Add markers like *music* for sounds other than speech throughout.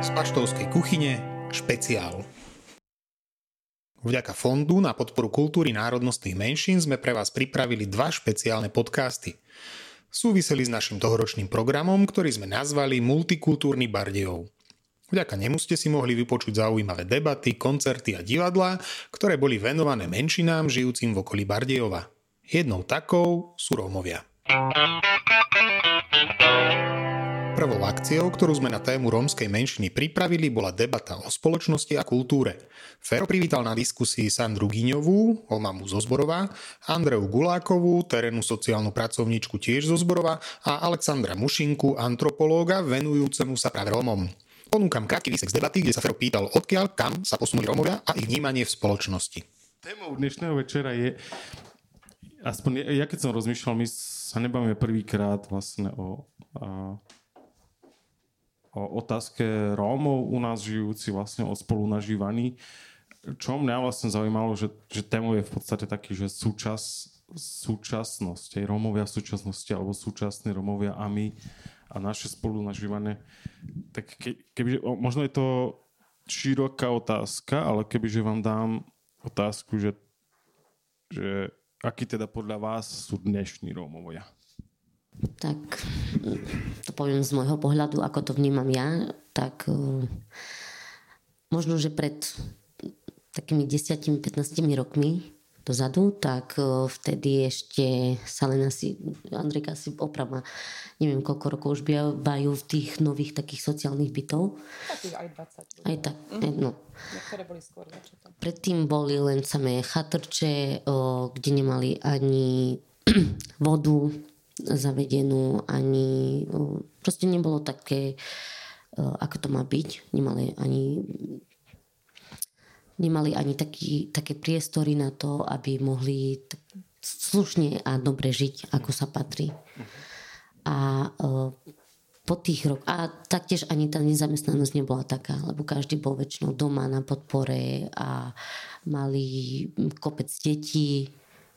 Z paštovskej kuchyne špeciál. Vďaka Fondu na podporu kultúry národnostných menšín sme pre vás pripravili dva špeciálne podcasty. Súviseli s našim tohoročným programom, ktorý sme nazvali Multikultúrny Bardejov. Vďaka nemu ste si mohli vypočuť zaujímavé debaty, koncerty a divadlá, ktoré boli venované menšinám žijúcim v okolí Bardejova. Jednou takou sú Rómovia. Prvou akciou, ktorú sme na tému rómskej menšiny pripravili, bola debata o spoločnosti a kultúre. Fero privítal na diskusii Sandru Giňovú, o mamu zo Zborova, Andreu Gulákovú, terénnu sociálnu pracovníčku tiež zo Zborova a Alexandra Mušinku, antropológa venujúcemu sa práve Rómom. Ponúkam krátky výsek z debaty, kde sa Fero pýtal, odkiaľ, kam sa posunuli Rómovia a ich vnímanie v spoločnosti. Témou dnešného večera je, aspoň ja keď som rozmýšľal, my sa nebavíme prvýkrát vlastne o o otázke Rómov u nás žijúci vlastne o spolunažívaní. Čo mňa vlastne zaujímalo, že, že témou je v podstate taký, že súčas, súčasnosť, aj Rómovia v súčasnosti, alebo súčasní Rómovia a my a naše spolunažívanie. Tak ke, kebyže, možno je to široká otázka, ale kebyže vám dám otázku, že, že aký teda podľa vás sú dnešní Rómovia? Tak to poviem z môjho pohľadu, ako to vnímam ja, tak uh, možno, že pred takými 10-15 rokmi dozadu, tak uh, vtedy ešte sa len asi, Andrejka si oprava, neviem koľko rokov už bývajú v tých nových takých sociálnych bytov. Takých aj 20. Aj tak, mm-hmm. no. Niektoré boli skôr začaté. Predtým boli len samé chatrče, uh, kde nemali ani *clears throat* vodu, zavedenú, ani proste nebolo také, ako to má byť. Nemali ani nemali ani taký, také priestory na to, aby tak slušne a dobre žiť, ako sa patrí. A po tých rok a taktiež ani tá nezamestnanosť nebola taká, lebo každý bol väčšinou doma na podpore a mali kopec detí,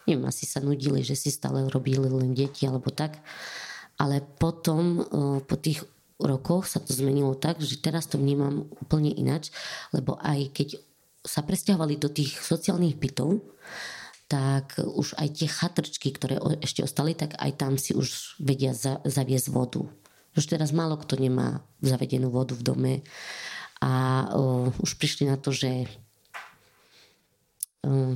neviem, asi sa nudili, že si stále robili len deti alebo tak. Ale potom po tých rokoch sa to zmenilo tak, že teraz to vnímam úplne inač, lebo aj keď sa presťahovali do tých sociálnych bytov, tak už aj tie chatrčky, ktoré ešte ostali, tak aj tam si už vedia zaviesť vodu. Už teraz málo kto nemá zavedenú vodu v dome a uh, už prišli na to, že uh,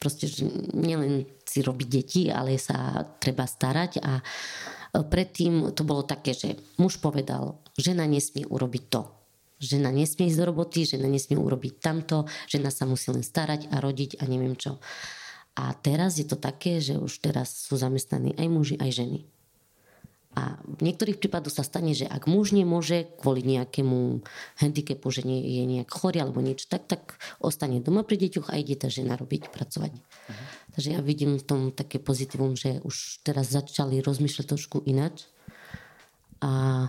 proste, že nielen si robiť deti, ale sa treba starať a e, predtým to bolo také, že muž povedal, žena nesmie urobiť to. Žena nesmie ísť do roboty, žena nesmie urobiť tamto, žena sa musí len starať a rodiť a neviem čo. A teraz je to také, že už teraz sú zamestnaní aj muži, aj ženy. A v niektorých prípadoch sa stane, že ak muž nemôže kvôli nejakému handicapu, že nie je nejak chorý alebo niečo, tak, tak ostane doma pri deťoch a ide tá žena robiť, pracovať. Uh-huh. Takže ja vidím v tom také pozitívum, že už teraz začali rozmýšľať trošku inač. A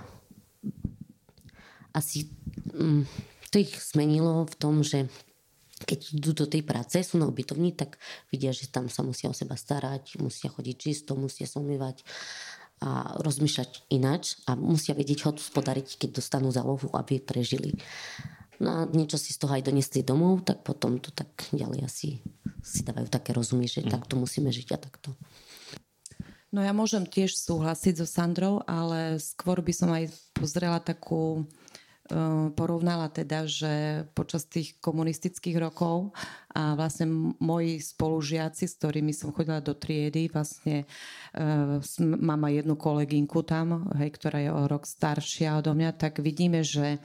asi mm, to ich zmenilo v tom, že keď idú do tej práce, sú na ubytovni, tak vidia, že tam sa musia o seba starať, musia chodiť čisto, musia sa umývať a rozmýšľať ináč a musia vedieť hospodariť, keď dostanú zálohu, aby prežili. No a niečo si z toho aj donesli domov, tak potom to tak ďalej asi si dávajú také rozumy, že mm. takto musíme žiť a takto. No ja môžem tiež súhlasiť so Sandrou, ale skôr by som aj pozrela takú porovnala teda, že počas tých komunistických rokov a vlastne moji spolužiaci, s ktorými som chodila do triedy, vlastne uh, mám aj jednu kolegynku tam, hej, ktorá je o rok staršia odo mňa, tak vidíme, že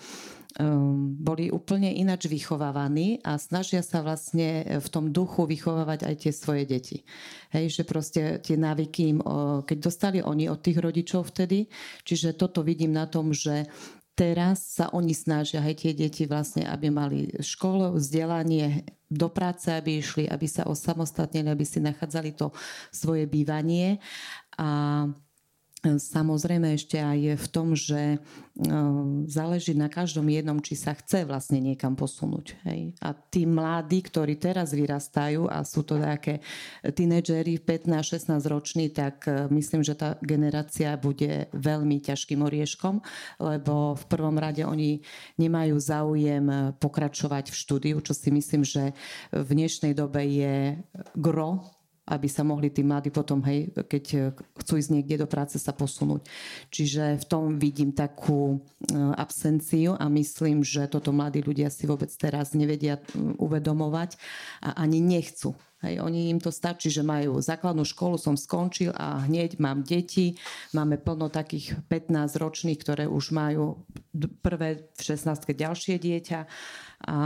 um, boli úplne inač vychovávaní a snažia sa vlastne v tom duchu vychovávať aj tie svoje deti. Hej, že proste tie návyky keď dostali oni od tých rodičov vtedy, čiže toto vidím na tom, že teraz sa oni snažia, aj tie deti vlastne, aby mali školu, vzdelanie, do práce, aby išli, aby sa osamostatnili, aby si nachádzali to svoje bývanie. A Samozrejme ešte aj v tom, že záleží na každom jednom, či sa chce vlastne niekam posunúť. Hej. A tí mladí, ktorí teraz vyrastajú a sú to také tínedžeri 15-16 roční, tak e, myslím, že tá generácia bude veľmi ťažkým orieškom, lebo v prvom rade oni nemajú záujem pokračovať v štúdiu, čo si myslím, že v dnešnej dobe je gro aby sa mohli tí mladí potom, hej, keď e, chcú ísť niekde do práce, sa posunúť. Čiže v tom vidím takú e, absenciu a myslím, že toto mladí ľudia si vôbec teraz nevedia uvedomovať a ani nechcú. Hej, oni im to stačí, že majú základnú školu, som skončil a hneď mám deti. Máme plno takých 15 ročných, ktoré už majú prvé v 16 ďalšie dieťa a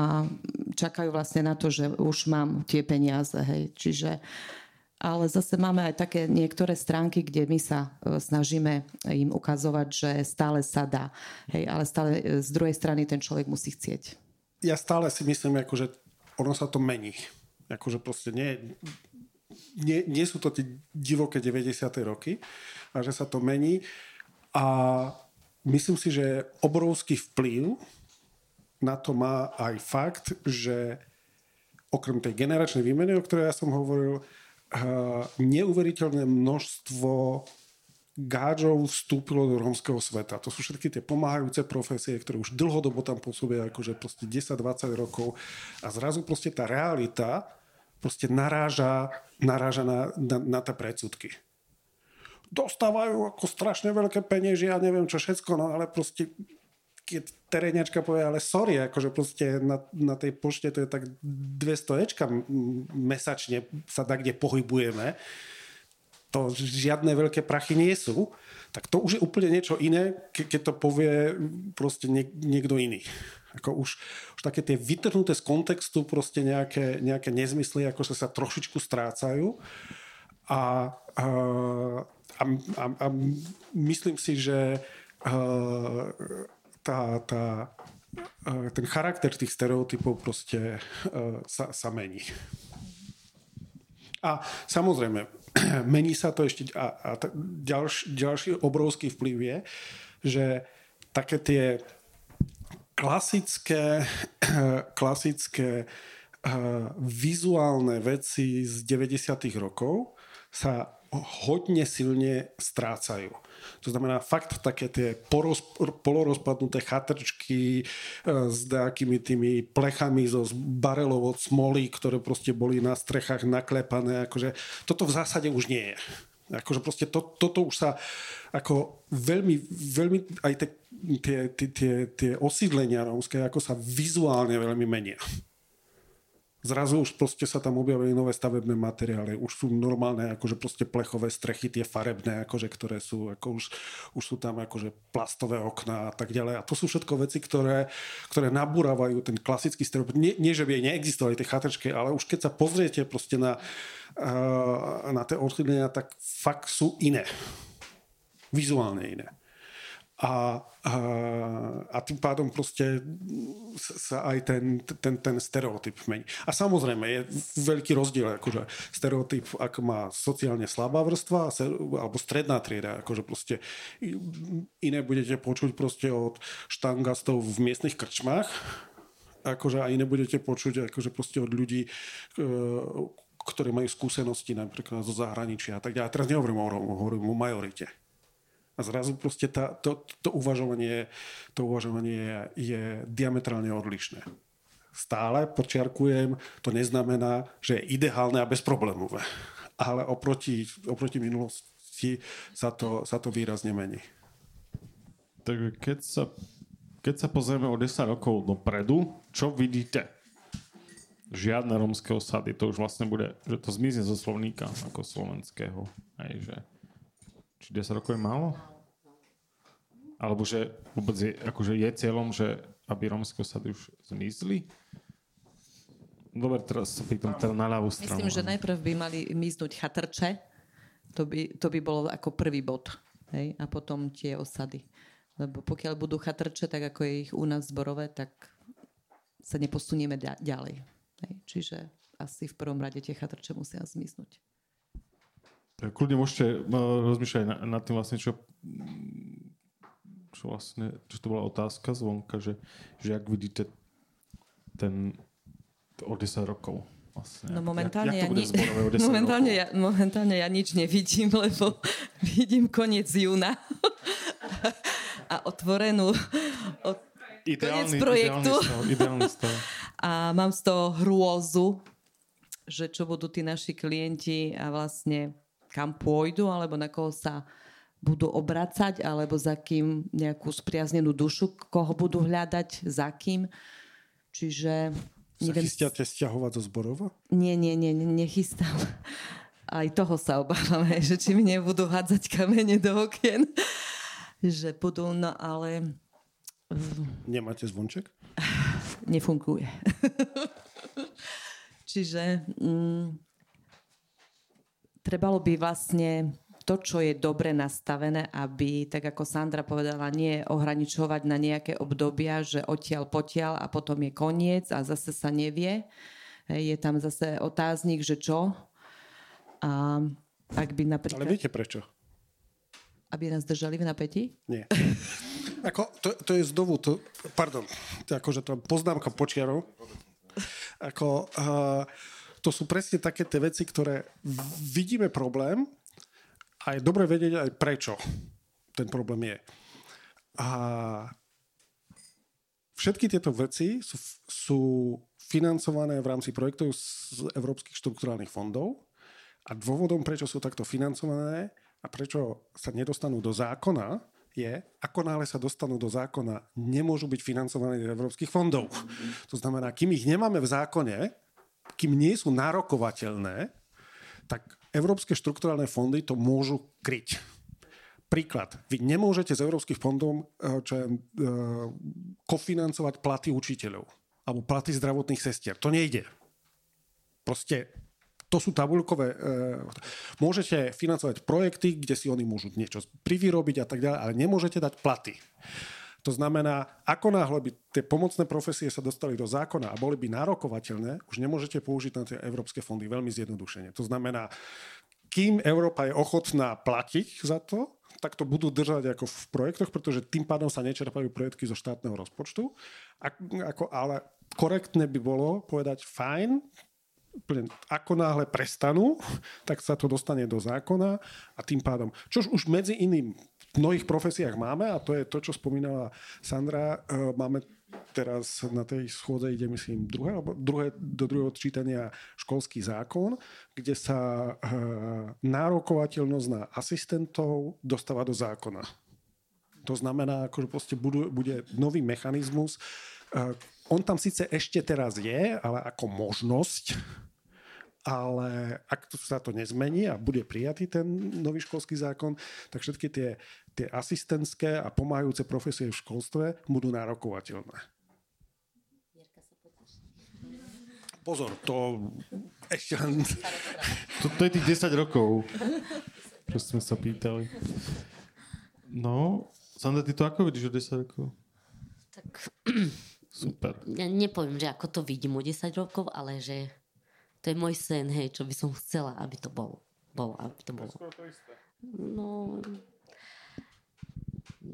čakajú vlastne na to, že už mám tie peniaze. Hej. Čiže uh, ale zase máme aj také niektoré stránky, kde my sa e, snažíme im ukazovať, že stále sa dá. Hej, ale stále e, z druhej strany ten človek musí chcieť. Ja stále si myslím, že ono sa to mení. Akože proste nie, nie, nie sú to tie divoké 90. roky a že sa to mení. A myslím si, že obrovský vplyv na to má aj fakt, že okrem tej generačnej výmeny, o ktorej ja som hovoril, neuveriteľné množstvo gáčov vstúpilo do rómskeho sveta. To sú všetky tie pomáhajúce profesie, ktoré už dlhodobo tam pôsobia, akože proste 10-20 rokov. A zrazu proste tá realita proste naráža, naráža na, na, na tie predsudky. Dostávajú ako strašne veľké peniaze, ja neviem čo všetko, no ale proste keď teréňačka povie, ale sorry, akože proste na, na tej pošte to je tak 200 ečka mesačne sa tak, kde pohybujeme, to žiadne veľké prachy nie sú, tak to už je úplne niečo iné, ke, keď to povie proste niek, niekto iný. Ako už, už také tie vytrhnuté z kontextu proste nejaké, nejaké nezmysly, ako sa, sa trošičku strácajú. A, a, a, a, myslím si, že a, tá, tá, e, ten charakter tých stereotypov proste e, sa, sa mení. A samozrejme, *clears throat* mení sa to ešte a, a ďalš, ďalší obrovský vplyv je, že také tie klasické, *clears throat* klasické uh, vizuálne veci z 90. rokov sa hodne silne strácajú. To znamená fakt také tie poros, polorozpadnuté chatrčky e, s nejakými tými plechami zo barelov od smoly, ktoré proste boli na strechách naklepané. Akože, toto v zásade už nie je. Akože proste to, toto už sa ako veľmi, veľmi aj tie, tie, tie, tie osídlenia rómske ako sa vizuálne veľmi menia zrazu už proste sa tam objavili nové stavebné materiály, už sú normálne akože proste plechové strechy, tie farebné, akože, ktoré sú, ako už, už sú tam akože plastové okná a tak ďalej. A to sú všetko veci, ktoré, ktoré nabúravajú ten klasický stereotyp. Nie, nie, že by neexistovali tie chatrčky, ale už keď sa pozriete proste na, na tie osídlenia, tak fakt sú iné. Vizuálne iné a, a, a tým pádom proste sa aj ten, ten, ten stereotyp mení. A samozrejme je veľký rozdiel, akože stereotyp, ak má sociálne slabá vrstva alebo stredná trieda, akože proste iné budete počuť proste od štangastov v miestnych krčmách, akože a iné budete počuť akože proste od ľudí, e, ktorí majú skúsenosti napríklad zo zahraničia a tak ďalej. Teraz nehovorím o Rómu, hovorím o majorite. A zrazu proste tá, to, to uvažovanie, to uvažovanie je, je diametrálne odlišné. Stále, počiarkujem, to neznamená, že je ideálne a bezproblémové. Ale oproti, oproti minulosti sa to, sa to výrazne mení. Tak keď sa, keď sa pozrieme o 10 rokov dopredu, čo vidíte? Žiadne romské osady, to už vlastne bude, že to zmizne zo slovníka ako slovenského. Hej, že, či 10 rokov je málo? Alebo že vôbec je, akože je cieľom, že aby rómske osady už zmizli? Dobre, teraz sa pýtam teda na ľavú stranu. Myslím, že najprv by mali miznúť chatrče. To by, to by bolo ako prvý bod. Hej? A potom tie osady. Lebo pokiaľ budú chatrče, tak ako je ich u nás zborové, tak sa neposunieme ďalej. Hej? Čiže asi v prvom rade tie chatrče musia zmiznúť. Kľudne môžete rozmýšľať nad tým vlastne, čo, čo vlastne, čo to bola otázka zvonka, že, že ak vidíte ten o 10 rokov. Vlastne. No momentálne, jak, jak ja, ni- *laughs* momentálne, ja, momentálne ja nič nevidím, lebo vidím koniec júna *laughs* a otvorenú od, ideálny, koniec projektu. Ideálny stav, ideálny stav. *laughs* A mám z toho hrôzu, že čo budú tí naši klienti a vlastne kam pôjdu, alebo na koho sa budú obracať, alebo za kým nejakú spriaznenú dušu, koho budú hľadať, za kým. Čiže Neviem, sa chystáte stiahovať zo zborova? Nie, nie, nie, nechystám. *laughs* Aj toho sa obávam, že či mi nebudú hádzať kamene do okien. *laughs* Že budú, no ale... Nemáte zvonček? *laughs* Nefunguje. Čiže mm, trebalo by vlastne to, čo je dobre nastavené, aby, tak ako Sandra povedala, nie ohraničovať na nejaké obdobia, že odtiaľ potiaľ a potom je koniec a zase sa nevie. Je tam zase otáznik, že čo. A ak by napríklad... Ale viete prečo? Aby nás držali v napätí? Nie. *laughs* Ako, to, to je znovu, to, pardon, to akože to poznámka počiarov. Ako, uh, to sú presne také tie veci, ktoré vidíme problém, a je dobre vedieť aj prečo ten problém je. A všetky tieto veci sú, sú financované v rámci projektov z európskych štruktúrálnych fondov a dôvodom, prečo sú takto financované a prečo sa nedostanú do zákona, je, ako náhle sa dostanú do zákona, nemôžu byť financované z európskych fondov. To znamená, kým ich nemáme v zákone, kým nie sú nárokovateľné, tak európske štrukturálne fondy to môžu kryť. Príklad. Vy nemôžete z európskych fondov eh, čo je, uh, kofinancovať platy učiteľov alebo platy zdravotných sestier. To nejde. Proste to sú tabulkové... Uh, môžete financovať projekty, kde si oni môžu niečo privyrobiť a tak ďalej, ale nemôžete dať platy. To znamená, ako náhle by tie pomocné profesie sa dostali do zákona a boli by nárokovateľné, už nemôžete použiť na tie európske fondy veľmi zjednodušene. To znamená, kým Európa je ochotná platiť za to, tak to budú držať ako v projektoch, pretože tým pádom sa nečerpajú projekty zo štátneho rozpočtu. Ako, ale korektné by bolo povedať, fajn, ako náhle prestanú, tak sa to dostane do zákona a tým pádom, čož už medzi iným mnohých profesiách máme a to je to, čo spomínala Sandra. E, máme teraz na tej schôdze ide, myslím, druhé, druhé, do druhého čítania školský zákon, kde sa e, nárokovateľnosť na asistentov dostáva do zákona. To znamená, že budú, bude nový mechanizmus. E, on tam síce ešte teraz je, ale ako možnosť, ale ak to, sa to nezmení a bude prijatý ten nový školský zákon, tak všetky tie, tie asistentské a pomáhajúce profesie v školstve budú nárokovateľné. Pozor, to ešte len... To, to je tých 10 rokov, čo sme sa pýtali. No, Sandra, ty to ako vidíš o 10 rokov? Tak... Super. Ja nepoviem, že ako to vidím o 10 rokov, ale že to je môj sen, hej, čo by som chcela, aby to bolo. bolo aby to bolo. No,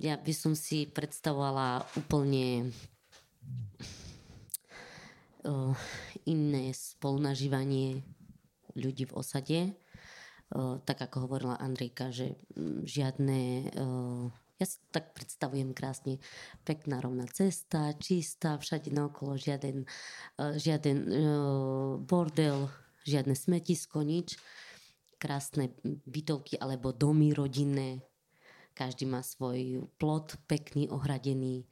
ja by som si predstavovala úplne uh, iné spolunažívanie ľudí v osade. Uh, tak ako hovorila Andrejka, že žiadne uh, ja si to tak predstavujem krásne. Pekná rovná cesta, čistá, všade naokolo žiaden, eh, žiaden uh, bordel, žiadne smetisko, nič. Krásne bytovky alebo domy rodinné. Každý má svoj plot, pekný, ohradený.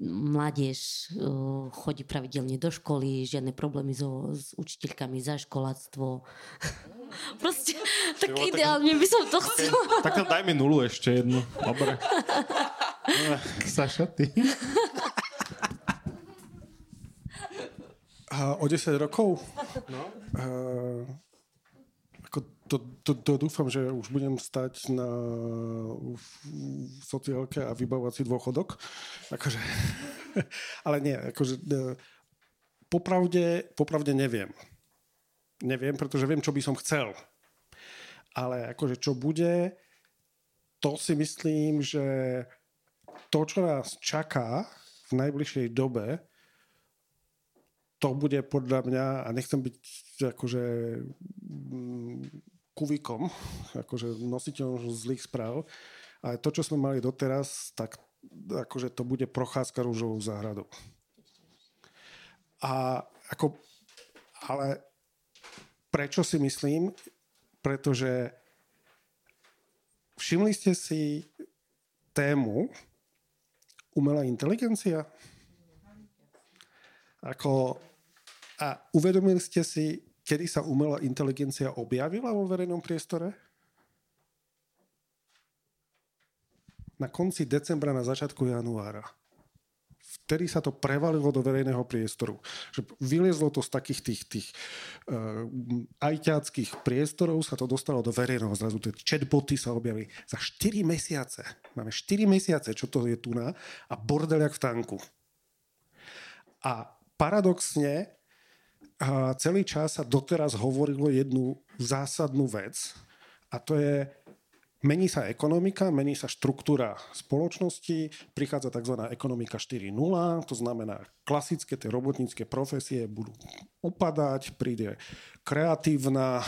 Mládež uh, chodí pravidelne do školy, žiadne problémy so, s učiteľkami za školáctvo. *laughs* Proste tak Čivo, ideálne tak... by som to chcela. *laughs* Tak tam daj mi nulu ešte jednu. Dobre. *laughs* Saša, ty? A o 10 rokov? No. Uh, to, to, to dúfam, že už budem stať na v sociálke a vybavovať si dôchodok. Akože, *laughs* ale nie, akože uh, popravde, popravde neviem. Neviem, pretože viem, čo by som chcel. ale akože čo bude, to si myslím, že to, čo nás čaká v najbližšej dobe, to bude podľa mňa, a nechcem byť akože kuvikom, akože nositeľom zlých správ, ale to, čo sme mali doteraz, tak akože to bude procházka rúžovou záhradou. A ako, ale prečo si myslím? Pretože všimli ste si tému umelá inteligencia? Ako, a uvedomili ste si, kedy sa umelá inteligencia objavila vo verejnom priestore? Na konci decembra, na začiatku januára vtedy sa to prevalilo do verejného priestoru. Že vyliezlo to z takých tých, tých uh, ajťáckých priestorov, sa to dostalo do verejného. Zrazu tie chatboty sa objavili. Za 4 mesiace, máme 4 mesiace, čo to je tu na, a bordel jak v tanku. A paradoxne uh, celý čas sa doteraz hovorilo jednu zásadnú vec, a to je Mení sa ekonomika, mení sa štruktúra spoločnosti, prichádza tzv. ekonomika 4.0, to znamená klasické tie robotnícke profesie budú upadať, príde kreatívna eh,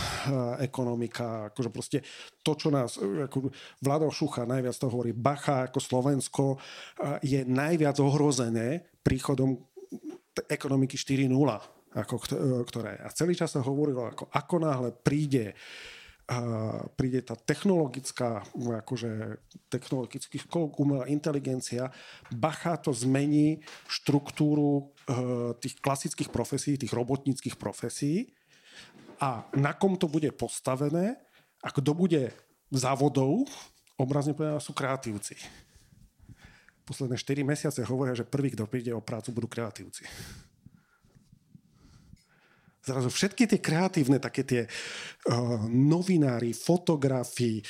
ekonomika, akože proste to, čo nás, eh, ako Vlado Šucha najviac to hovorí, Bacha ako Slovensko eh, je najviac ohrozené príchodom ekonomiky 4.0, ako, ktoré. A celý čas sa hovorilo, ako, ako náhle príde uh, príde tá technologická, akože technologický skok, umelá inteligencia, bacha to zmení štruktúru e, tých klasických profesí, tých robotníckých profesí a na kom to bude postavené a kto bude závodov, obrazne povedané, sú kreatívci. Posledné 4 mesiace hovoria, že prvý, kto príde o prácu, budú kreatívci zrazu všetky tie kreatívne, také tie uh, novinári, fotografi.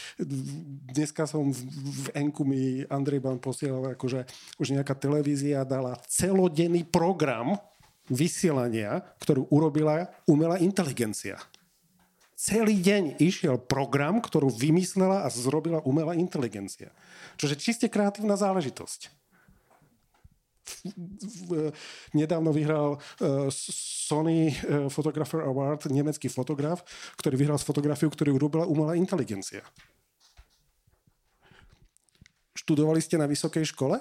Dneska som v, v Enku mi Andrej Ban posielal, akože už nejaká televízia dala celodenný program vysielania, ktorú urobila umelá inteligencia. Celý deň išiel program, ktorú vymyslela a zrobila umelá inteligencia. Čože čiste kreatívna záležitosť nedávno vyhral uh, Sony uh, Photographer Award, nemecký fotograf, ktorý vyhral s fotografiu, ktorú urobila umelá inteligencia. Študovali ste na vysokej škole?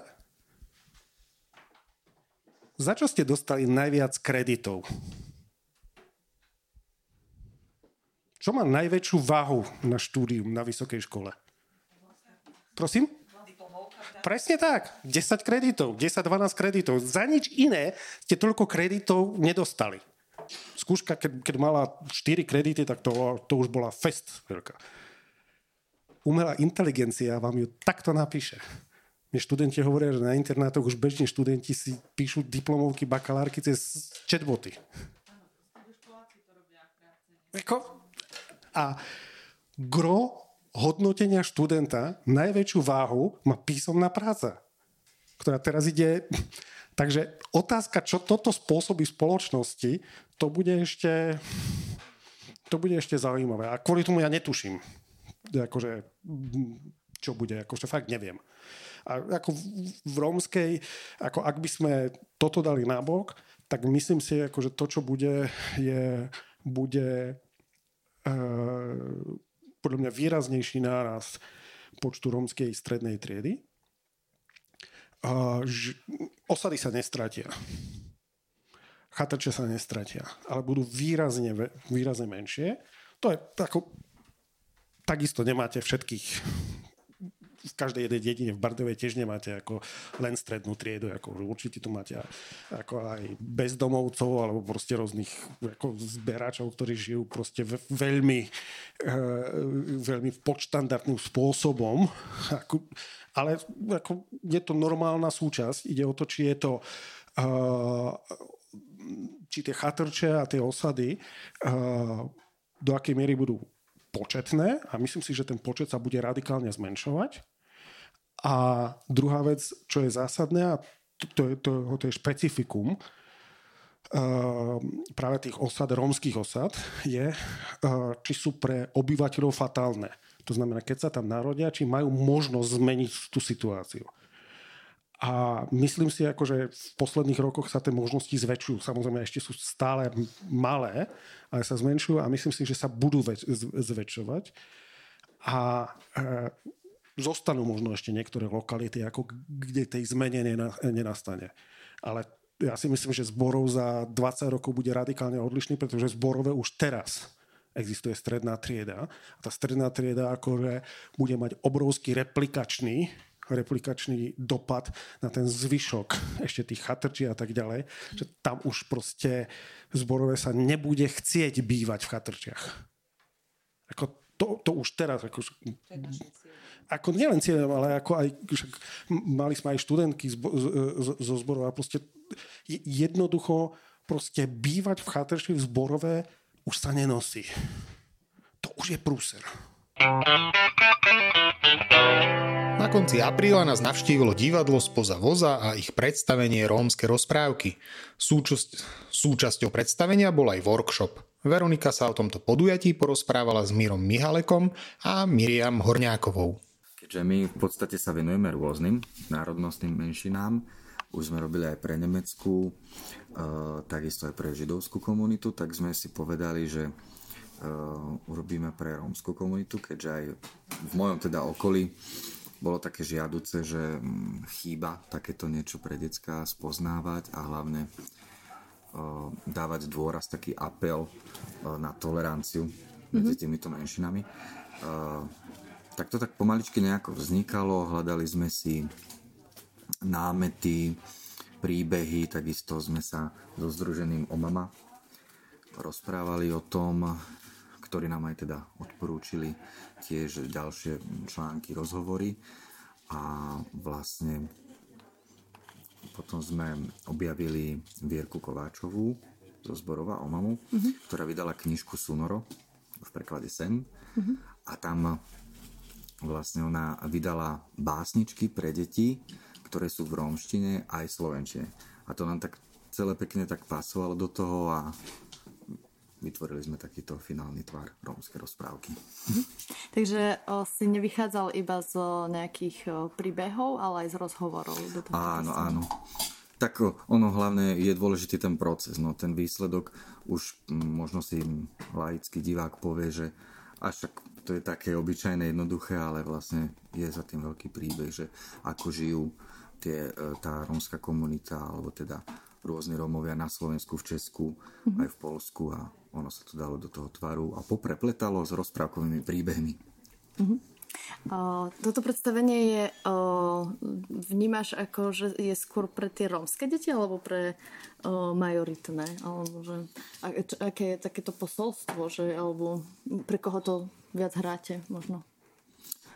Za čo ste dostali najviac kreditov? Čo má najväčšiu váhu na štúdium na vysokej škole? Prosím? Presne tak. 10 kreditov, 10-12 kreditov. Za nič iné ste toľko kreditov nedostali. Skúška, keď, keď mala 4 kredity, tak to, to už bola fest veľká. Umelá inteligencia vám ju takto napíše. Mne študenti hovoria, že na internátoch už bežne študenti si píšu diplomovky, bakalárky cez chatboty. A gro hodnotenia študenta najväčšiu váhu má písomná práca, ktorá teraz ide... *laughs* Takže otázka, čo toto spôsobí spoločnosti, to bude ešte, to bude ešte zaujímavé. A kvôli tomu ja netuším, akože, čo bude, akože fakt neviem. A ako v rómskej, ako ak by sme toto dali nabok, tak myslím si, akože to, čo bude, je, bude uh, podľa mňa výraznejší náraz počtu rómskej strednej triedy. A, ž, osady sa nestratia. Chatrče sa nestratia, ale budú výrazne, výrazne menšie. To je ako, takisto nemáte všetkých v každej jednej dedine v Bardovej tiež nemáte ako len strednú triedu, ako určite tu máte ako aj bezdomovcov alebo proste rôznych ako zberačov, ktorí žijú proste veľmi, e, veľmi podštandardným spôsobom. Ako, ale ako je to normálna súčasť. Ide o to, či je to e, či tie chatrče a tie osady e, do akej miery budú početné a myslím si, že ten počet sa bude radikálne zmenšovať. A druhá vec, čo je zásadné, a to, to, to, to je špecifikum, práve tých osad, rómskych osad, je, či sú pre obyvateľov fatálne. To znamená, keď sa tam narodia, či majú možnosť zmeniť tú situáciu. A myslím si, ako, že v posledných rokoch sa tie možnosti zväčšujú. Samozrejme, ešte sú stále malé, ale sa zmenšujú a myslím si, že sa budú zväčšovať. A e, zostanú možno ešte niektoré lokality, ako kde tej zmene nenastane. Ale ja si myslím, že zborov za 20 rokov bude radikálne odlišný, pretože zborové už teraz existuje stredná trieda. A tá stredná trieda akože bude mať obrovský replikačný replikačný dopad na ten zvyšok ešte tých chatrčí a tak ďalej, že tam už proste zborové sa nebude chcieť bývať v chatrčiach. Ako to, to už teraz. Ako, ako nielen cieľom, ale ako aj, však mali sme aj študentky z, z, zo zborov a proste jednoducho proste bývať v chatrči v zborové už sa nenosí. To už je prúser. Na konci apríla nás navštívilo divadlo spoza voza a ich predstavenie Rómske rozprávky. Súčasť, súčasťou predstavenia bol aj workshop. Veronika sa o tomto podujatí porozprávala s Mírom Mihalekom a Miriam Horňákovou. Keďže my v podstate sa venujeme rôznym národnostným menšinám, už sme robili aj pre Nemeckú, uh, takisto aj pre židovskú komunitu, tak sme si povedali, že uh, urobíme pre rómskú komunitu, keďže aj v mojom teda okolí bolo také žiaduce, že mm, chýba takéto niečo pre decka spoznávať a hlavne dávať dôraz, taký apel na toleranciu medzi mhm. týmito menšinami. Tak to tak pomaličky nejako vznikalo, hľadali sme si námety, príbehy, takisto sme sa so Združeným Omama rozprávali o tom, ktorí nám aj teda odporúčili tiež ďalšie články, rozhovory a vlastne potom sme objavili Vierku Kováčovú zo Zborova Omamu, mm-hmm. ktorá vydala knižku Sunoro v preklade Sen mm-hmm. a tam vlastne ona vydala básničky pre deti, ktoré sú v rómštine aj slovenčine. A to nám tak celé pekne tak pasovalo do toho a vytvorili sme takýto finálny tvar rómskej rozprávky. Mhm. Takže o, si nevychádzal iba z nejakých o, príbehov, ale aj z rozhovorov. Do toho áno, áno. Tak ono hlavne je dôležitý ten proces. No, ten výsledok už možno si laický divák povie, že až tak to je také obyčajné, jednoduché, ale vlastne je za tým veľký príbeh, že ako žijú tie, e, tá rómska komunita, alebo teda rôzni Rómovia na Slovensku, v Česku, mm-hmm. aj v Polsku a ono sa to dalo do toho tvaru a poprepletalo s rozprávkovými príbehmi. Mm-hmm. Toto predstavenie je, vnímaš ako, že je skôr pre tie rómske deti alebo pre majoritné? Alebo že, aké je takéto posolstvo, že, alebo pre koho to viac hráte možno?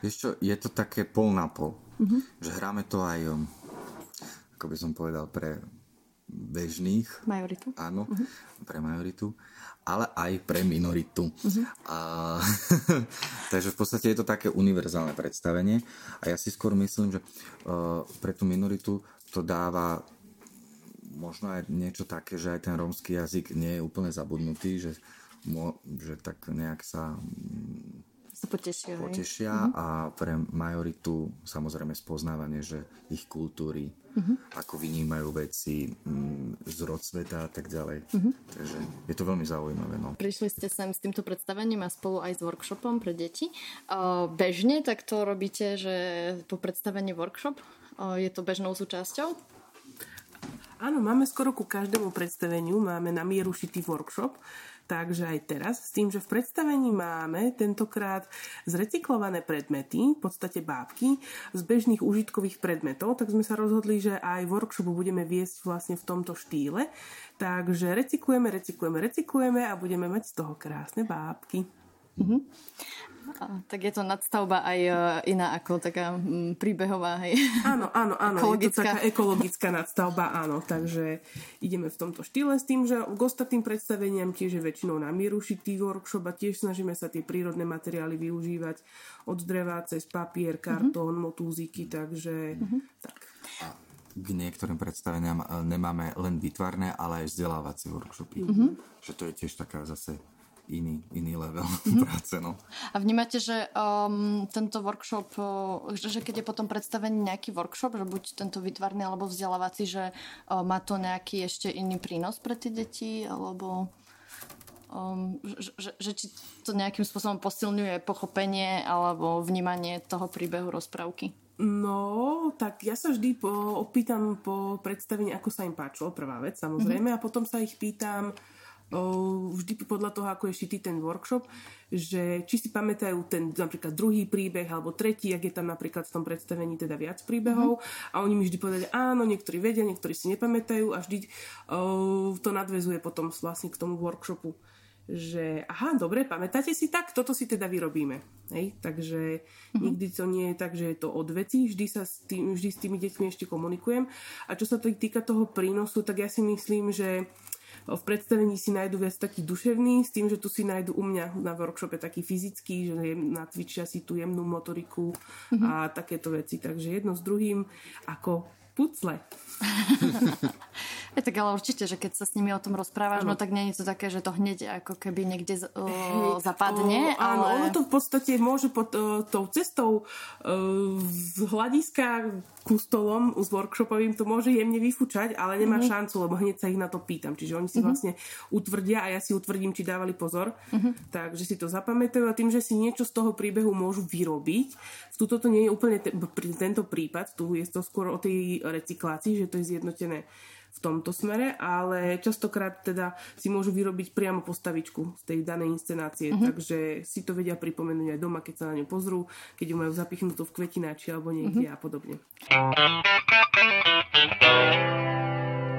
Vieš čo, je to také pol na pol. Mm-hmm. Že hráme to aj, ako by som povedal, pre bežných. Majoritu. Áno, uh-huh. pre majoritu, ale aj pre minoritu. Uh-huh. A, *laughs* takže v podstate je to také univerzálne predstavenie a ja si skôr myslím, že uh, pre tú minoritu to dáva možno aj niečo také, že aj ten rómsky jazyk nie je úplne zabudnutý, že, mo, že tak nejak sa sa potešia. Potešia. Mhm. a pre majoritu samozrejme spoznávanie, že ich kultúry, uh-huh. ako vynímajú veci, m, mm, zrod sveta a tak ďalej. Uh-huh. Takže je to veľmi zaujímavé. No. Prišli ste sem s týmto predstavením a spolu aj s workshopom pre deti. O, bežne tak to robíte, že po predstavení workshop o, je to bežnou súčasťou? Áno, máme skoro ku každému predstaveniu, máme na mieru šitý workshop, Takže aj teraz, s tým, že v predstavení máme tentokrát zrecyklované predmety, v podstate bábky, z bežných užitkových predmetov, tak sme sa rozhodli, že aj workshopu budeme viesť vlastne v tomto štýle. Takže recyklujeme, recyklujeme, recyklujeme a budeme mať z toho krásne bábky. Mm-hmm. Tak je to nadstavba aj e, iná ako taká mm, príbehová, hej? Áno, áno, áno. Ekologická. Je to taká ekologická nadstavba, áno. Takže ideme v tomto štýle s tým, že k ostatným predstaveniam tiež je väčšinou na mieru šitý workshop a tiež snažíme sa tie prírodné materiály využívať od dreva cez papier, kartón, mm-hmm. motúziky, takže mm-hmm. tak. A k niektorým predstaveniam e, nemáme len vytvarné, ale aj vzdelávacie workshopy. Mm-hmm. Že to je tiež taká zase iný, iný level mm-hmm. práce. No. A vnímate, že um, tento workshop, uh, že keď je potom predstavený nejaký workshop, že buď tento vytvarný alebo vzdelávací, že uh, má to nejaký ešte iný prínos pre tie deti, alebo um, že, že, že či to nejakým spôsobom posilňuje pochopenie alebo vnímanie toho príbehu rozprávky? No, tak ja sa vždy po, opýtam po predstavení, ako sa im páčilo, prvá vec samozrejme, mm-hmm. a potom sa ich pýtam vždy podľa toho, ako je šitý ten workshop, že či si pamätajú ten napríklad druhý príbeh alebo tretí, ak je tam napríklad v tom predstavení teda viac príbehov mm-hmm. a oni mi vždy povedali, áno, niektorí vedia, niektorí si nepamätajú a vždy o, to nadvezuje potom vlastne k tomu workshopu že aha, dobre, pamätáte si tak, toto si teda vyrobíme. Hej? Takže mm-hmm. nikdy to nie je tak, že je to od veci, vždy, sa s tým, vždy s tými deťmi ešte komunikujem. A čo sa týka toho prínosu, tak ja si myslím, že v predstavení si nájdu viac taký duševný, s tým, že tu si nájdu u mňa na workshope taký fyzický, že natvičia si tú jemnú motoriku mm-hmm. a takéto veci. Takže jedno s druhým ako pucle. *laughs* Je tak ale určite, že keď sa s nimi o tom rozprávaš, ano. no tak nie je to také, že to hneď ako keby niekde z, o, zapadne. O, áno, ale... ono to v podstate môže pod o, tou cestou o, z hľadiska ku stolom s workshopovým to môže jemne vyfúčať, ale nemá mm-hmm. šancu, lebo hneď sa ich na to pýtam. Čiže oni si mm-hmm. vlastne utvrdia a ja si utvrdím, či dávali pozor. Mm-hmm. Takže si to zapamätajú a tým, že si niečo z toho príbehu môžu vyrobiť. Tuto to nie je úplne te, tento prípad, tu je to skôr o tej recyklácii, že to je zjednotené v tomto smere, ale častokrát teda si môžu vyrobiť priamo postavičku z tej danej inscenácie, mm-hmm. takže si to vedia pripomenúť aj doma, keď sa na ňu pozrú, keď ju majú zapichnutú v kvetináči alebo niekde mm-hmm. a podobne.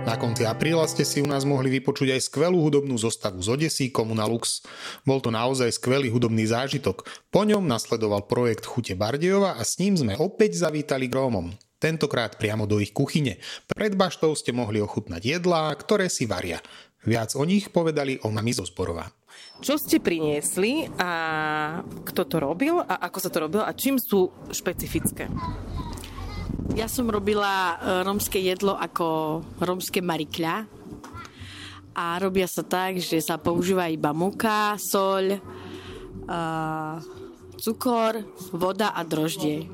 Na konci apríla ste si u nás mohli vypočuť aj skvelú hudobnú zostavu z Odesy Komunalux. Bol to naozaj skvelý hudobný zážitok. Po ňom nasledoval projekt Chute Bardejova a s ním sme opäť zavítali k Rómom tentokrát priamo do ich kuchyne. Pred baštou ste mohli ochutnať jedlá, ktoré si varia. Viac o nich povedali o mami zo Zborova. Čo ste priniesli a kto to robil a ako sa to robilo a čím sú špecifické? Ja som robila e, romské jedlo ako romské marikľa a robia sa tak, že sa používa iba muka, soľ, cukor, voda a droždie.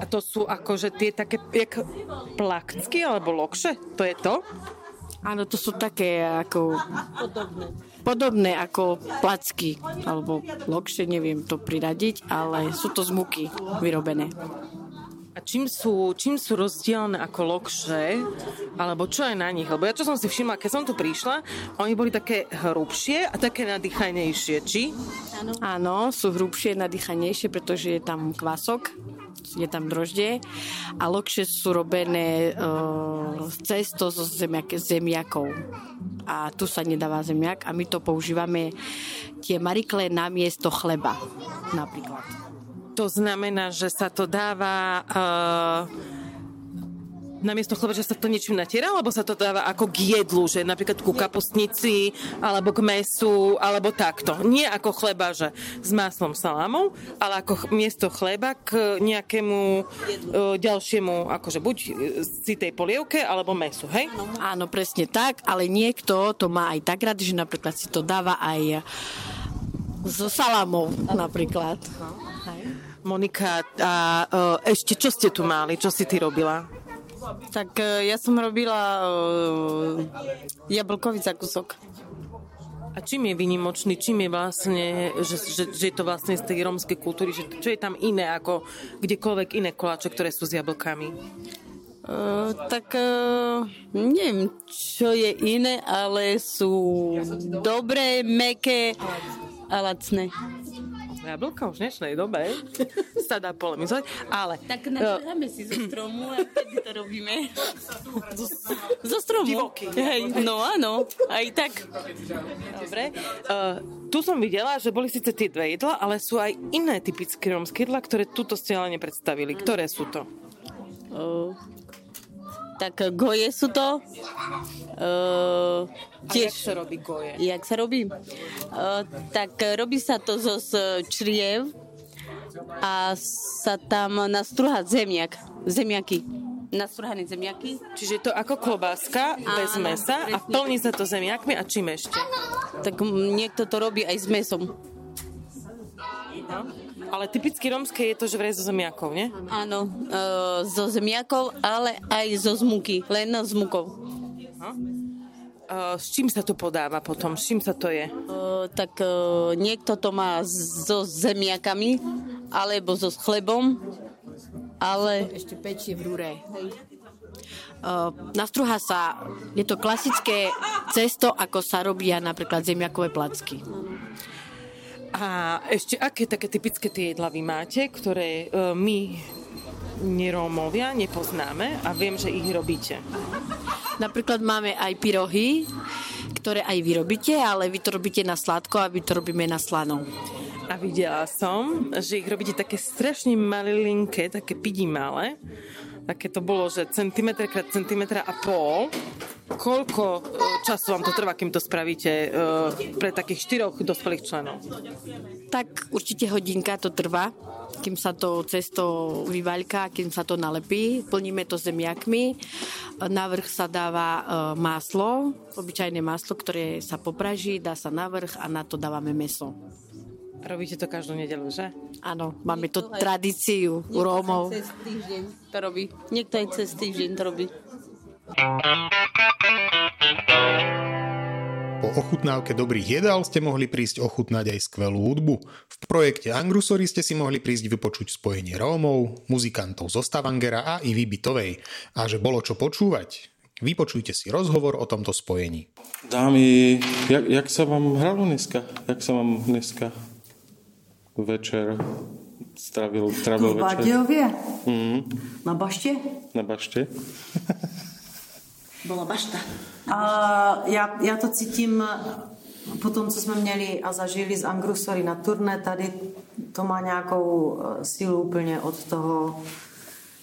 A to sú akože tie také jak plakcky alebo lokše? To je to? Áno, to sú také ako... Podobné. Podobné ako placky alebo lokše, neviem to priradiť, ale sú to z muky vyrobené. A čím sú, čím sú rozdielne ako lokše, alebo čo je na nich? Lebo ja čo som si všimla, keď som tu prišla, oni boli také hrubšie a také nadýchanejšie, či? Áno. Áno, sú hrubšie, nadýchanejšie, pretože je tam kvások, je tam droždie a lokše sú robené uh, cesto zo zemiak, zemiakov. A tu sa nedáva zemiak a my to používame tie marikle na miesto chleba napríklad. To znamená, že sa to dáva uh, na miesto chleba, že sa to niečím natiera, alebo sa to dáva ako k jedlu, že napríklad ku kapustnici, alebo k mesu, alebo takto. Nie ako chleba, že s maslom salámou, ale ako miesto chleba k nejakému uh, ďalšiemu, akože buď si tej polievke, alebo mesu, hej? Áno, presne tak, ale niekto to má aj tak rád, že napríklad si to dáva aj so salámou napríklad. Monika, a e, ešte čo ste tu mali? Čo si ty robila? Tak e, ja som robila uh, jablkový zakusok. A čím je vynimočný, čím je vlastne, že, že, že je to vlastne z tej rómskej kultúry, že čo je tam iné ako kdekoľvek iné koláče, ktoré sú s jablkami? Uh, tak uh, neviem, čo je iné, ale sú dobré, meké a lacné jablka už v dnešnej dobe *laughs* sa dá polemizovať, ale... Tak nažráme si zo stromu a vtedy to robíme. Zo, zo stromu. Divoký. Hej, no áno, aj tak. Dobre. Uh, tu som videla, že boli síce tie dve jedla, ale sú aj iné typické rómske jedla, ktoré túto ste ale nepredstavili. Ktoré sú to? Uh, tak goje sú to. Uh, tiež, A jak sa robí goje? Jak sa robí? Uh, tak robí sa to zo čriev a sa tam nastruha zemiak, zemiaky. Nastrhané zemiaky. Čiže je to ako klobáska bez Áno, mesa a presne. plní sa to zemiakmi a čím ešte? Tak niekto to robí aj s mesom. Ale typicky rómske je to, že vraj zo zemiakov, nie? Áno, e, zo zemiakov, ale aj zo zmuky, len z mukou. Uh, s čím sa to podáva potom? S čím sa to je? E, tak e, niekto to má so zemiakami, alebo so chlebom, ale... Ešte pečie v rúre. Uh, nastruha sa, je to klasické cesto, ako sa robia napríklad zemiakové placky. A ešte aké také typické tie jedla vy máte, ktoré uh, my nerómovia nepoznáme a viem, že ich robíte. Napríklad máme aj pyrohy, ktoré aj vy robíte, ale vy to robíte na sladko a my to robíme na slano. A videla som, že ich robíte také strašne malilinké, také pidi malé. Také to bolo, že centimetr krát centimetra a pol. Koľko e, času vám to trvá, kým to spravíte e, pre takých štyroch dospelých členov? Tak určite hodinka to trvá, kým sa to cesto vyvaľká, kým sa to nalepí. Plníme to zemiakmi. Na vrch sa dáva e, maslo, obyčajné maslo, ktoré sa popraží, dá sa na vrch a na to dávame meso. Robíte to každú nedelu, že? Áno, máme to tradíciu u Rómov. Cez týždeň To robí. Niekto aj cez týždeň to robí. Po ochutnávke dobrých jedál ste mohli prísť ochutnať aj skvelú hudbu. V projekte Angrusory ste si mohli prísť vypočuť spojenie Rómov, muzikantov zo Stavangera a Ivy Bitovej. A že bolo čo počúvať? Vypočujte si rozhovor o tomto spojení. Dámy, jak, jak sa vám hralo dneska? Jak sa vám dneska večer stravil V večer? Bardejovie? Mm, Na bašte? na bašte? Bola bašta. A já, já to cítím po tom, co jsme měli a zažili z Angrusory na turné, tady to má nějakou eh, sílu úplně od toho,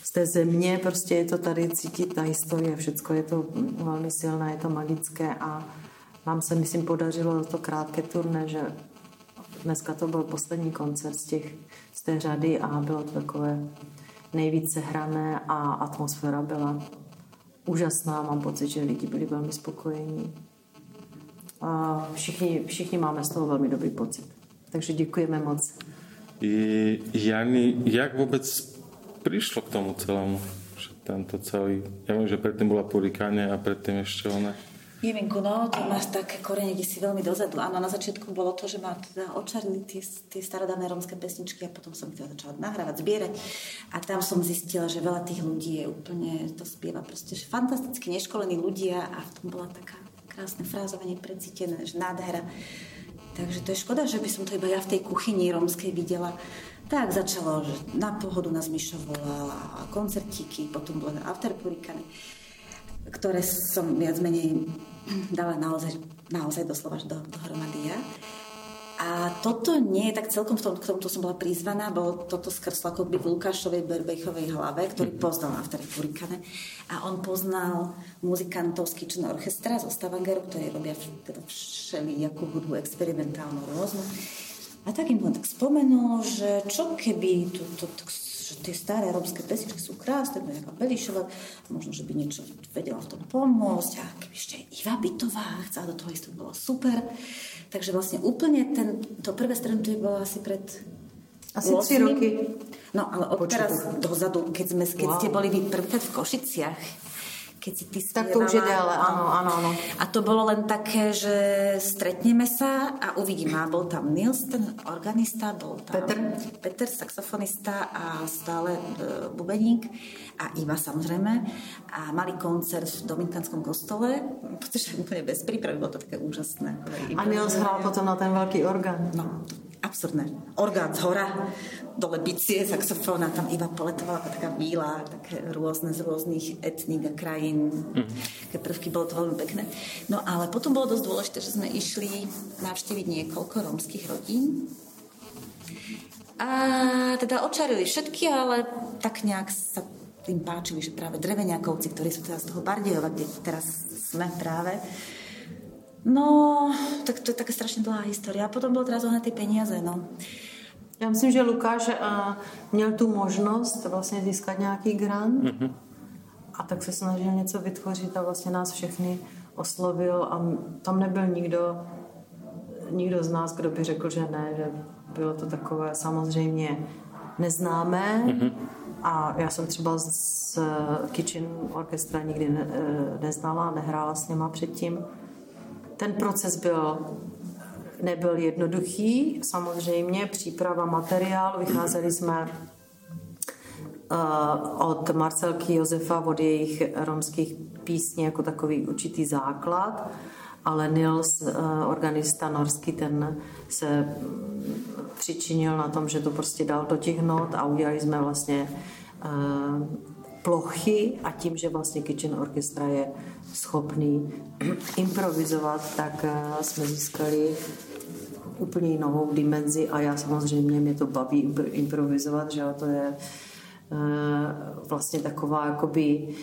z té země, prostě je to tady cítit ta historie, všecko je to velmi silné, je to magické a nám se, myslím, podařilo to krátké turné, že dneska to byl poslední koncert z, těch, z té řady a bylo to takové nejvíce hrané a atmosféra byla úžasná. Mám pocit, že lidi byli velmi spokojení. A všichni, všichni máme z toho velmi dobrý pocit. Takže děkujeme moc. I Jani, jak vôbec prišlo k tomu celému? Tento celý... Ja viem, že predtým bola Purikáne a predtým ešte ona. Jemenko, no, to má také korene, kde si veľmi dozadu. Áno, na začiatku bolo to, že ma teda očarili tie, tie starodávne rómske pesničky a potom som ich teda začala nahrávať, zbierať. A tam som zistila, že veľa tých ľudí je úplne, to spieva proste, že fantasticky neškolení ľudia a v tom bola taká krásne frázovanie precítené, že nádhera. Takže to je škoda, že by som to iba ja v tej kuchyni rómskej videla. Tak začalo, že na pohodu nás Mišo volala, koncertíky, potom bolo after purikany ktoré som viac menej dala naozaj, naozaj doslova do, dohromady ja. A toto nie je tak celkom v tom, k tomuto som bola prizvaná, bolo toto skrslo ako by v Lukášovej Berbejchovej hlave, ktorý poznal After Furikane. A on poznal muzikantov z Kitchen Orchestra zo Stavangeru, ktorí robia teda všelijakú hudbu experimentálnu rôznu. A tak im on tak spomenul, že čo keby tu, tu, tu, pesničky sú krásne, to je nejaká Belišova, možno, že by niečo vedela v tom pomôcť a keby ešte aj Iva Bitová chcela do toho ísť, to by bolo super. Takže vlastne úplne ten, to prvé stretnutie bolo asi pred Asi tři 8. roky. No ale od Počítam. teraz dozadu, keď, sme, keď Wow. ste boli vy prvýkrát v Košiciach, keď si ty Tak to už je spievala. déle, áno, áno, áno. A to bolo len také, že stretneme sa a uvidíme. A bol tam Nils, ten organista, bol tam Peter. Peter saxofonista a stále e, bubeník a Iva samozrejme. A mali koncert v Dominikánskom kostole, pretože úplne bez prípravy, bolo to také úžasné. A Nils hrál potom na ten velký orgán. No, absurdné. Orgán z hora, dole bicie, saxofón a tam Iva poletovala taká bílá, také rôzne z rôznych etník a krajín. Také prvky, bolo to veľmi pekné. No ale potom bolo dosť dôležité, že sme išli navštíviť niekoľko rómskych rodín. A teda očarili všetky, ale tak nejak sa tým páčili, že práve dreveniakovci, ktorí sú teraz z toho Bardejova, kde teraz sme práve, No, tak to je taká strašne dlhá história. A potom bolo teraz ohľadné tie peniaze, no. Já myslím, že Lukáš uh, měl tu možnost vlastně získat nějaký grant. a tak se snažil něco vytvořit a vlastně nás všechny oslovil a tam nebyl nikdo, nikdo z nás, kdo by řekl, že ne, že bylo to takové samozřejmě neznámé mm-hmm. a já jsem třeba z Kitchen Orchestra nikdy ne, eh, neznala, nehrála s něma předtím. Ten proces byl nebyl jednoduchý, samozřejmě příprava materiálu, vycházeli jsme uh, od Marcelky Josefa, od jejich romských písní jako takový určitý základ, ale Nils, uh, organista norský, ten se přičinil na tom, že to prostě dal do těch not a udělali jsme vlastně uh, plochy a tím, že vlastně Kitchen Orchestra je schopný *clears throat* improvizovat, tak jsme získali úplně novou dimenzi a já samozřejmě mě to baví improvizovat, že to je vlastně taková jakoby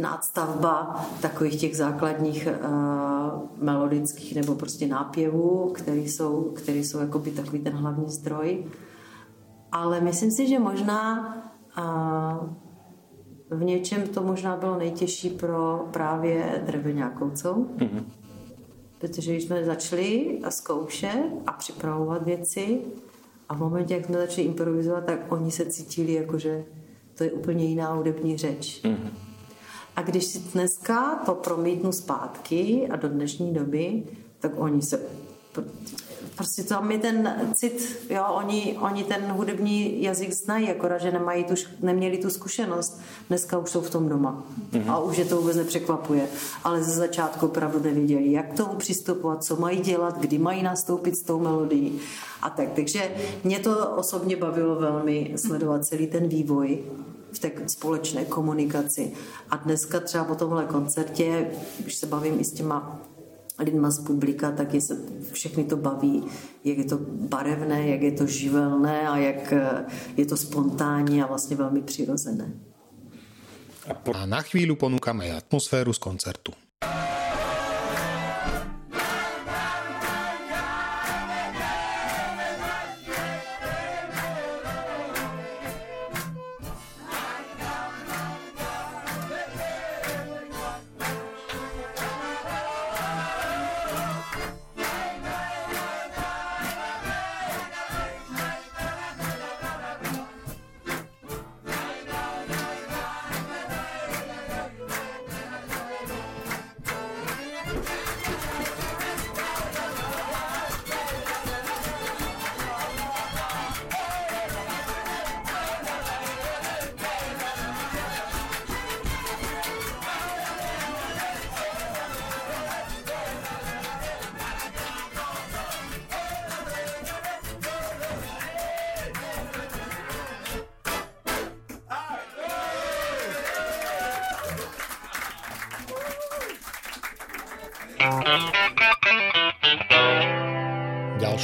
nástavba takových těch základních uh, melodických nebo prostě nápěvů, které jsou, které jsou jakoby takový ten hlavní zdroj. Ale myslím si, že možná uh, v něčem to možná bylo nejtěžší pro právě Drebeňákovcov. Mm-hmm. Protože když jsme začali zkoušet a připravovat věci a v momentě, jak jsme začali improvizovat, tak oni se cítili jako, že to je úplně jiná hudební řeč. Mm-hmm. A když si dneska to promítnu zpátky a do dnešní doby, tak oni se prostě tam je ten cit, jo, oni, oni ten hudební jazyk znají, akorát, že nemají tu, neměli tu zkušenost. Dneska už jsou v tom doma mm-hmm. a už je to vůbec nepřekvapuje. Ale ze začátku opravdu nevěděli, jak k tomu přistupovat, co mají dělat, kdy mají nastoupit s tou melodií a tak. Takže mě to osobně bavilo velmi sledovat celý ten vývoj v té společné komunikaci. A dneska třeba po tomhle koncertě, když se bavím i s těma lidma z publika, tak je se, všechny to baví, jak je to barevné, jak je to živelné a jak eh, je to spontánní a vlastně velmi přirozené. A na chvíľu ponúkame aj atmosféru z koncertu.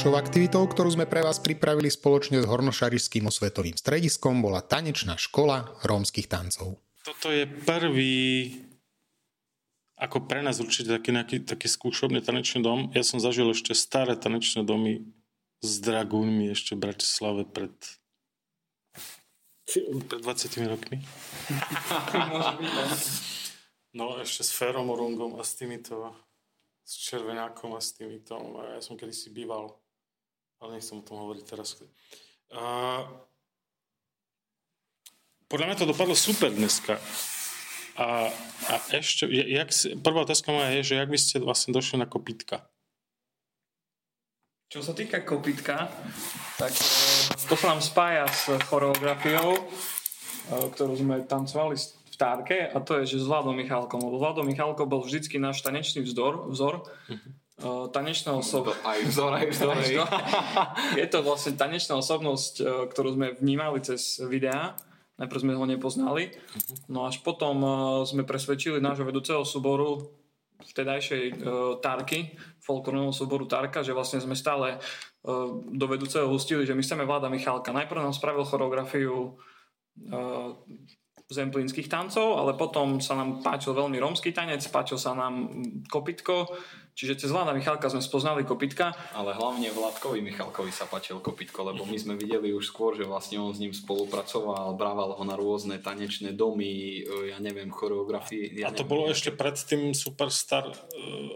Ďalšou aktivitou, ktorú sme pre vás pripravili spoločne s Hornošarišským osvetovým strediskom, bola tanečná škola rómskych tancov. Toto je prvý ako pre nás určite taký, nejaký, taký skúšobný tanečný dom. Ja som zažil ešte staré tanečné domy s dragúnmi ešte v Bratislave pred pred 20 rokmi. no ešte s Ferom Orungom a s týmito s Červenákom a s týmito. Ja som kedysi býval ale nechcem o tom hovoriť teraz. A, podľa mňa to dopadlo super dneska. A, a ešte, jak, prvá otázka moja je, že jak by ste vlastne došli na kopítka? Čo sa týka kopítka, tak e, to sa nám spája s choreografiou, e, ktorú sme tancovali v Tárke a to je, že s Vladom Michalkom. Lebo Vlado Michalko bol vždycky náš tanečný vzor, vzor mm-hmm tanečná osobnosť. Aj vzor, aj vzor. *laughs* je to vlastne tanečná osobnosť, ktorú sme vnímali cez videá. Najprv sme ho nepoznali. Mhm. No až potom sme presvedčili nášho vedúceho súboru vtedajšej Tarky, folklorného súboru Tarka, že vlastne sme stále do vedúceho hustili, že my chceme Vláda Michálka. Najprv nám spravil choreografiu zemplínskych tancov, ale potom sa nám páčil veľmi rómsky tanec, páčil sa nám kopitko, Čiže cez Vláda Michalka sme spoznali kopitka. Ale hlavne Vládkovi Michalkovi sa páčil kopitko, lebo my sme videli už skôr, že vlastne on s ním spolupracoval, brával ho na rôzne tanečné domy, e, ja neviem, choreografie. Ja A to neviem, bolo ešte pred tým Superstar e,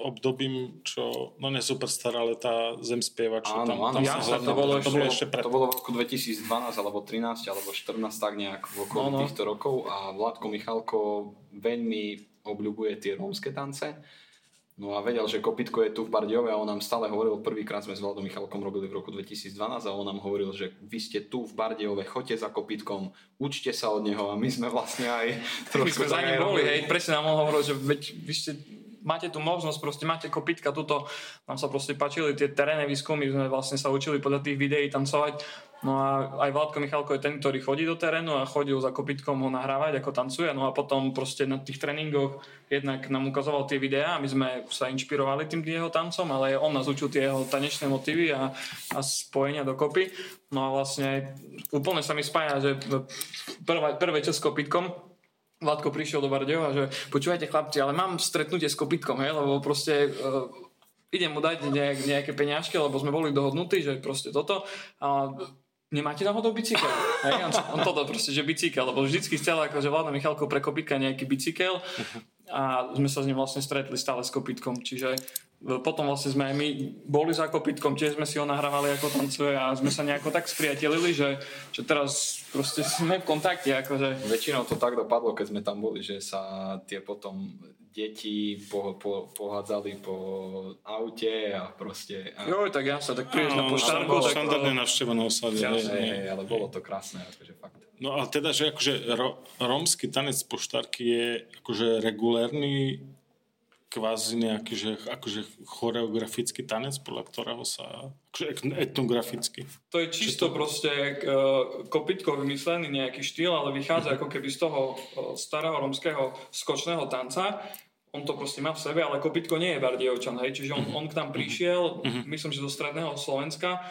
obdobím, čo, no ne Superstar, ale tá Zem spieva, čo Áno, tam, áno, tam ja, sa to, bolo to bolo ešte pred. to bolo v roku 2012 alebo 13 alebo 14 tak nejak v okolí No, no. týchto rokov a Vládko Michalko veľmi obľubuje tie rómske tance. No a vedel, že kopitko je tu v Bardiove a on nám stále hovoril, prvýkrát sme s Vladom Michalkom robili v roku 2012 a on nám hovoril, že vy ste tu v Bardiove, choďte za kopitkom, učte sa od neho a my sme vlastne aj *laughs* My trošku sme za ním boli, hej, presne nám on hovoril, že veď vy ste, máte tu možnosť, proste máte kopitka tuto, nám sa proste páčili tie terénne výskumy, sme vlastne sa učili podľa tých videí tancovať, no a aj Vládko Michalko je ten, ktorý chodí do terénu a chodil za kopitkom ho nahrávať, ako tancuje, no a potom proste na tých tréningoch jednak nám ukazoval tie videá a my sme sa inšpirovali tým jeho tancom, ale on nás učil tie jeho tanečné motívy a, a spojenia dokopy. No a vlastne úplne sa mi spája, že prvé, prvé čo s kopitkom, Vládko prišiel do Bardejova, že počúvajte chlapci, ale mám stretnutie s kopitkom, hej, lebo proste uh, idem mu dať nejak, nejaké peňažky, lebo sme boli dohodnutí, že proste toto. A nemáte náhodou bicykel? *laughs* Hej, on, on toto proste, že bicykel, lebo vždycky chcel akože Vláda Michalko pre kopitka nejaký bicykel a sme sa s ním vlastne stretli stále s kopitkom, čiže e, potom vlastne sme aj my boli za kopitkom, tiež sme si ho nahrávali ako tancuje a sme sa nejako tak spriatelili, že, že teraz proste sme v kontakte, akože Väčšinou to tak dopadlo, keď sme tam boli, že sa tie potom deti po, po, pohádzali po aute a proste... A... Jo, tak jasne, tak prídeš na Áno, poštárku, bolo tak... štandardné navšteva na osade. hej, ale bolo to krásne, akože fakt. No ale teda, že akože ro, rómsky tanec poštárky je akože regulérny kvázi nejaký, že akože choreografický tanec, podľa ktorého sa, akože et- etnograficky. To je čisto to... proste uh, kopitko vymyslený nejaký štýl, ale vychádza ako keby z toho uh, starého romského skočného tanca. On to proste má v sebe, ale kopitko nie je Bardejovčan, hej, čiže on, on k nám prišiel, myslím, že zo stredného Slovenska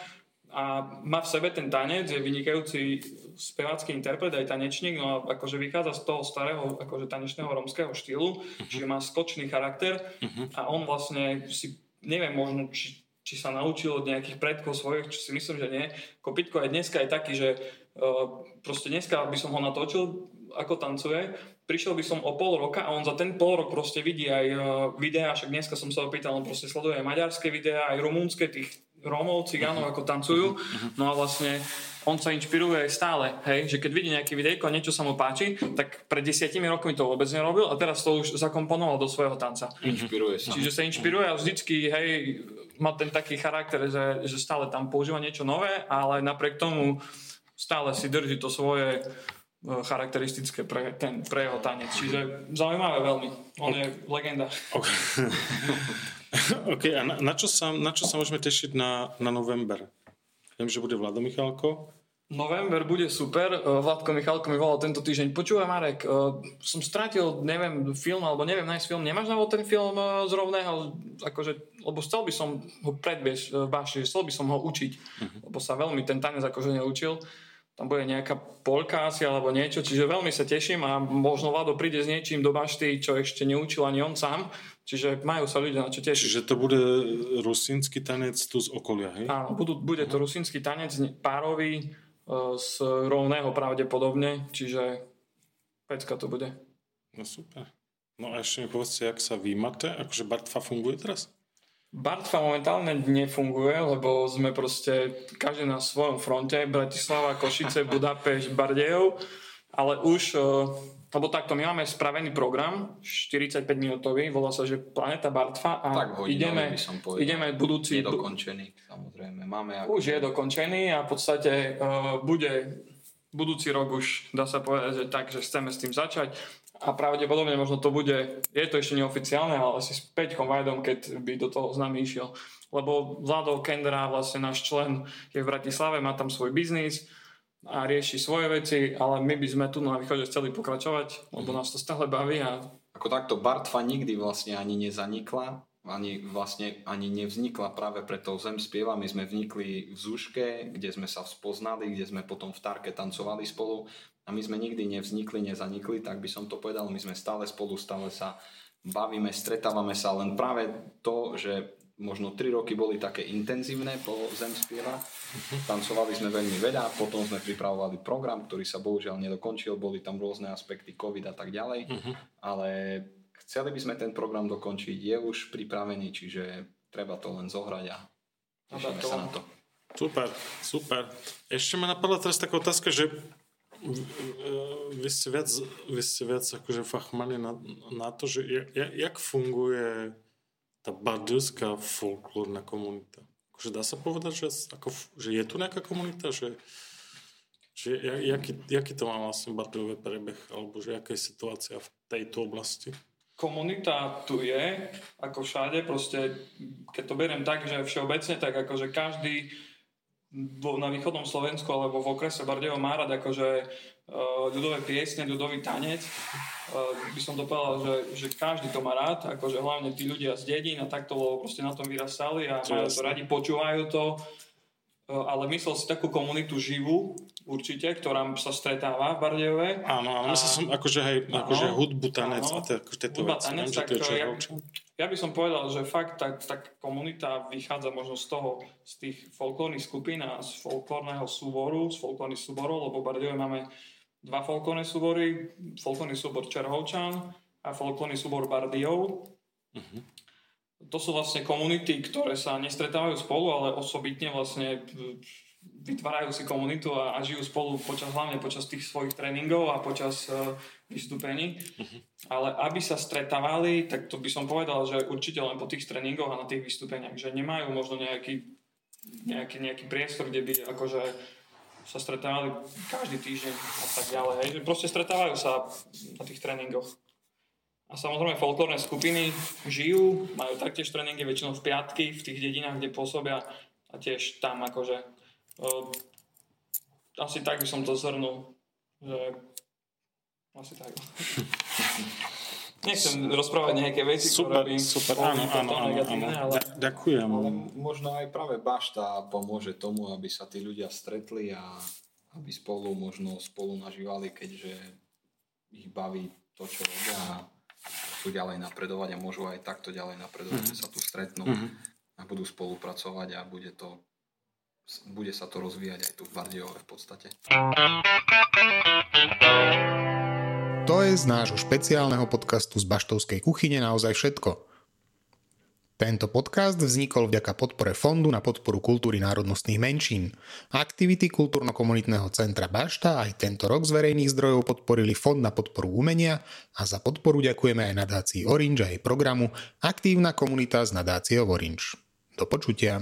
a má v sebe ten tanec, je vynikajúci spevácky interpret, aj tanečník, no a akože vychádza z toho starého akože tanečného romského štýlu, čiže má skočný charakter a on vlastne si, neviem, možno či, či sa naučil od nejakých predkov svojich, čo si myslím, že nie. Kopitko aj dneska je taký, že uh, proste dneska by som ho natočil, ako tancuje, prišiel by som o pol roka a on za ten pol rok proste vidí aj uh, videá, však dneska som sa opýtal, on proste sleduje aj maďarské videá, aj rumúnske tých Rómov, cigánov, ako tancujú. No a vlastne on sa inšpiruje aj stále, hej, že keď vidí nejaké videjko a niečo sa mu páči, tak pred desiatimi rokmi to vôbec nerobil a teraz to už zakomponoval do svojho tanca. Inšpiruje sa. Čiže sa inšpiruje a vždycky, hej, má ten taký charakter, že, že stále tam používa niečo nové, ale napriek tomu stále si drží to svoje e, charakteristické pre, ten, pre jeho tanec. Čiže zaujímavé veľmi. On je legenda. *laughs* *laughs* OK, a na, na, čo sa, na čo sa môžeme tešiť na, na november? Viem, že bude Vlado Michalko. November bude super. Uh, Vladko Michalko mi volal tento týždeň. Počúvaj Marek, uh, som stratil, neviem, film, alebo neviem nájsť film. Nemáš na ten film uh, z rovného? Akože, lebo chcel by som ho predbiesť v Baši, chcel by som ho učiť, lebo sa veľmi ten tanec akože neučil. Tam bude nejaká polka asi alebo niečo, čiže veľmi sa teším a možno Vlado príde s niečím do Bašty, čo ešte neučil ani on sám. Čiže majú sa ľudia na čo tešiť. Čiže to bude rusínsky tanec tu z okolia, hej? Áno, budú, bude to rusínsky tanec ne- párový e, z rovného pravdepodobne, čiže pecka to bude. No super. No a ešte mi povedzte, jak sa vy máte? Akože Bartfa funguje teraz? Bartfa momentálne nefunguje, lebo sme proste každý na svojom fronte, Bratislava, Košice, Budapešť, Bardejov, ale už, e, lebo takto, my máme spravený program, 45 minútový, volá sa, že Planeta Bartfa a Tak hodinový ideme, by som povedal. ideme budúci... Nedokončený, samozrejme. Máme ako... Už je dokončený a v podstate uh, bude budúci rok už, dá sa povedať, že tak, že chceme s tým začať a pravdepodobne možno to bude, je to ešte neoficiálne, ale asi s Peťkom Vajdom, keď by do toho s nami išiel. Lebo Vlado Kendra, vlastne náš člen, je v Bratislave, má tam svoj biznis a rieši svoje veci, ale my by sme tu na východe chceli pokračovať, lebo nás to stále baví a Ako takto Bartfa nikdy vlastne ani nezanikla, ani vlastne ani nevznikla práve pre tou Zem spieva. My sme vnikli v Zuške, kde sme sa spoznali, kde sme potom v Tarke tancovali spolu a my sme nikdy nevznikli, nezanikli, tak by som to povedal. My sme stále spolu, stále sa bavíme, stretávame sa, len práve to, že možno 3 roky boli také intenzívne po Zem spieva. Tancovali sme veľmi veľa, potom sme pripravovali program, ktorý sa bohužiaľ nedokončil, boli tam rôzne aspekty COVID a tak ďalej, uh-huh. ale chceli by sme ten program dokončiť, je už pripravený, čiže treba to len zohrať a tešíme sa na to. Super, super. Ešte ma napadla teraz taká otázka, že vy ste viac, vy ste viac akože fachmani na, na to, že jak, jak funguje tá bardelská folklórna komunita. Akože dá sa povedať, že, ako, že je tu nejaká komunita, že, že jaký, jaký to má vlastne bardový prebeh, alebo že aká je situácia v tejto oblasti? Komunita tu je, ako všade, proste, keď to beriem tak, že všeobecne, tak akože každý na východnom Slovensku alebo v okrese Bardejov má rád akože uh, ľudové piesne, ľudový tanec. Uh, by som to povedal, že, že každý to má rád, akože hlavne tí ľudia z dedín a takto, proste na tom vyrastali a majú to radi, počúvajú to. Uh, ale myslel si takú komunitu živú, určite, ktorá sa stretáva v Bardejove. Áno, ale myslel som akože, hej, akože hudbu, tanec áno, a tieto veci. Tanec, tak, ja, ja by som povedal, že fakt tak, tak komunita vychádza možno z toho, z tých folklórnych skupín a z folklórneho súboru, z folklórnych súborov, lebo v Bardejove máme dva folklórne súbory, folklórny súbor Čerhovčan a folklórny súbor Bardejov. Uh-huh. To sú vlastne komunity, ktoré sa nestretávajú spolu, ale osobitne vlastne vytvárajú si komunitu a, a žijú spolu počas, hlavne počas tých svojich tréningov a počas uh, vystúpení. Uh-huh. Ale aby sa stretávali, tak to by som povedal, že určite len po tých tréningoch a na tých vystúpeniach, že nemajú možno nejaký, nejaký, nejaký priestor, kde by akože sa stretávali každý týždeň a tak ďalej. Hej. Proste stretávajú sa na tých tréningoch. A samozrejme folklórne skupiny žijú, majú taktiež tréningy väčšinou v piatky v tých dedinách, kde pôsobia a tiež tam akože Uh, asi tak by som to zhrnul, že asi tak. *laughs* Nechcem rozprávať nejaké veci, super, ktoré by super, áno, áno, áno, áno. Ale, Ďakujem. Ale možno aj práve bašta pomôže tomu, aby sa tí ľudia stretli a aby spolu možno spolu nažívali, keďže ich baví to, čo robia a chcú ďalej napredovať a môžu aj takto ďalej napredovať, mm-hmm. že sa tu stretnú mm-hmm. a budú spolupracovať a bude to bude sa to rozvíjať aj tu v Bardejove v podstate. To je z nášho špeciálneho podcastu z Baštovskej kuchyne naozaj všetko. Tento podcast vznikol vďaka podpore Fondu na podporu kultúry národnostných menšín. Aktivity Kultúrno-komunitného centra Bašta aj tento rok z verejných zdrojov podporili Fond na podporu umenia a za podporu ďakujeme aj nadácii Orange a jej programu Aktívna komunita z nadáciou Orange. Do počutia.